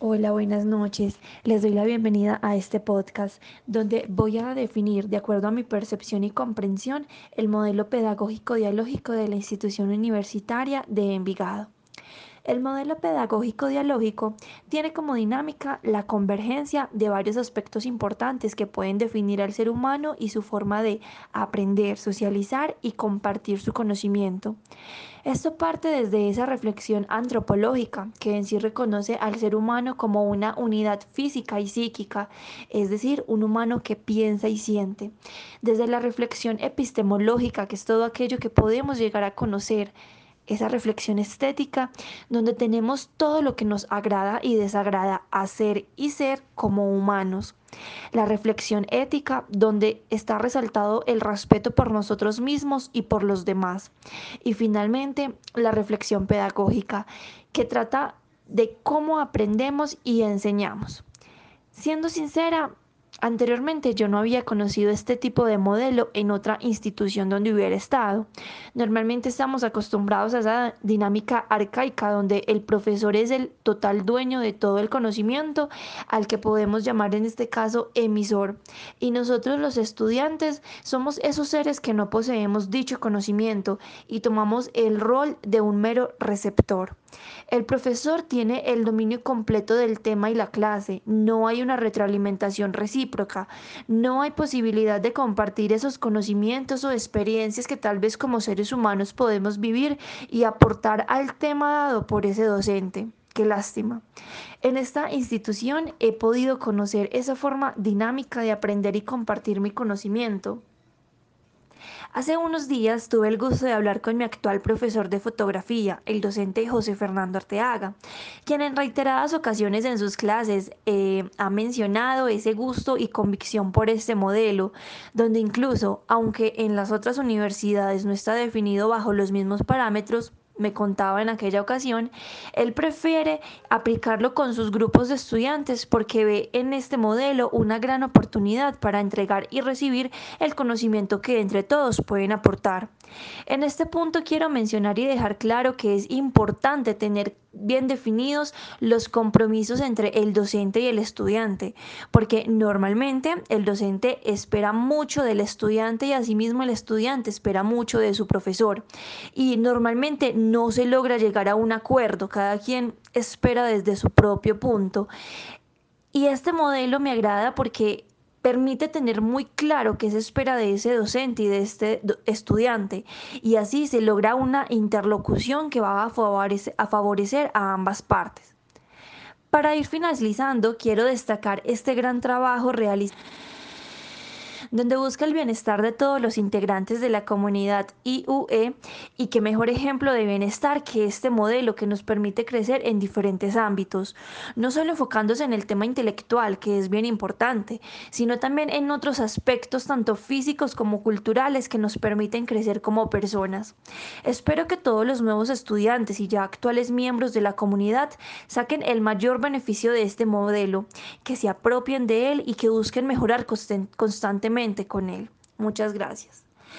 Hola, buenas noches. Les doy la bienvenida a este podcast donde voy a definir, de acuerdo a mi percepción y comprensión, el modelo pedagógico dialógico de la institución universitaria de Envigado. El modelo pedagógico dialógico tiene como dinámica la convergencia de varios aspectos importantes que pueden definir al ser humano y su forma de aprender, socializar y compartir su conocimiento. Esto parte desde esa reflexión antropológica que en sí reconoce al ser humano como una unidad física y psíquica, es decir, un humano que piensa y siente. Desde la reflexión epistemológica, que es todo aquello que podemos llegar a conocer, esa reflexión estética donde tenemos todo lo que nos agrada y desagrada hacer y ser como humanos. La reflexión ética donde está resaltado el respeto por nosotros mismos y por los demás. Y finalmente la reflexión pedagógica que trata de cómo aprendemos y enseñamos. Siendo sincera, Anteriormente yo no había conocido este tipo de modelo en otra institución donde hubiera estado. Normalmente estamos acostumbrados a esa dinámica arcaica donde el profesor es el total dueño de todo el conocimiento al que podemos llamar en este caso emisor. Y nosotros los estudiantes somos esos seres que no poseemos dicho conocimiento y tomamos el rol de un mero receptor. El profesor tiene el dominio completo del tema y la clase, no hay una retroalimentación recíproca, no hay posibilidad de compartir esos conocimientos o experiencias que tal vez como seres humanos podemos vivir y aportar al tema dado por ese docente. Qué lástima. En esta institución he podido conocer esa forma dinámica de aprender y compartir mi conocimiento. Hace unos días tuve el gusto de hablar con mi actual profesor de fotografía, el docente José Fernando Arteaga, quien en reiteradas ocasiones en sus clases eh, ha mencionado ese gusto y convicción por este modelo, donde incluso, aunque en las otras universidades no está definido bajo los mismos parámetros, me contaba en aquella ocasión, él prefiere aplicarlo con sus grupos de estudiantes porque ve en este modelo una gran oportunidad para entregar y recibir el conocimiento que entre todos pueden aportar. En este punto quiero mencionar y dejar claro que es importante tener bien definidos los compromisos entre el docente y el estudiante, porque normalmente el docente espera mucho del estudiante y asimismo el estudiante espera mucho de su profesor y normalmente no se logra llegar a un acuerdo, cada quien espera desde su propio punto. Y este modelo me agrada porque permite tener muy claro qué se espera de ese docente y de este estudiante y así se logra una interlocución que va a favorecer a, favorecer a ambas partes. Para ir finalizando, quiero destacar este gran trabajo realizado donde busca el bienestar de todos los integrantes de la comunidad IUE y qué mejor ejemplo de bienestar que este modelo que nos permite crecer en diferentes ámbitos, no solo enfocándose en el tema intelectual, que es bien importante, sino también en otros aspectos tanto físicos como culturales que nos permiten crecer como personas. Espero que todos los nuevos estudiantes y ya actuales miembros de la comunidad saquen el mayor beneficio de este modelo, que se apropien de él y que busquen mejorar constantemente con él. Muchas gracias.